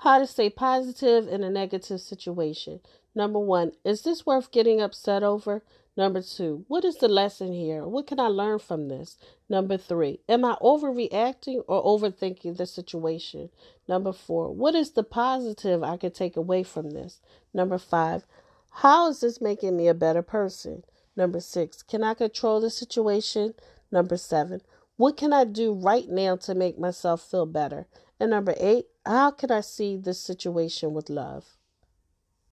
How to stay positive in a negative situation. Number one, is this worth getting upset over? Number two, what is the lesson here? What can I learn from this? Number three, am I overreacting or overthinking the situation? Number four, what is the positive I could take away from this? Number five, how is this making me a better person? Number six, can I control the situation? Number seven, what can I do right now to make myself feel better? And number eight, how can I see this situation with love?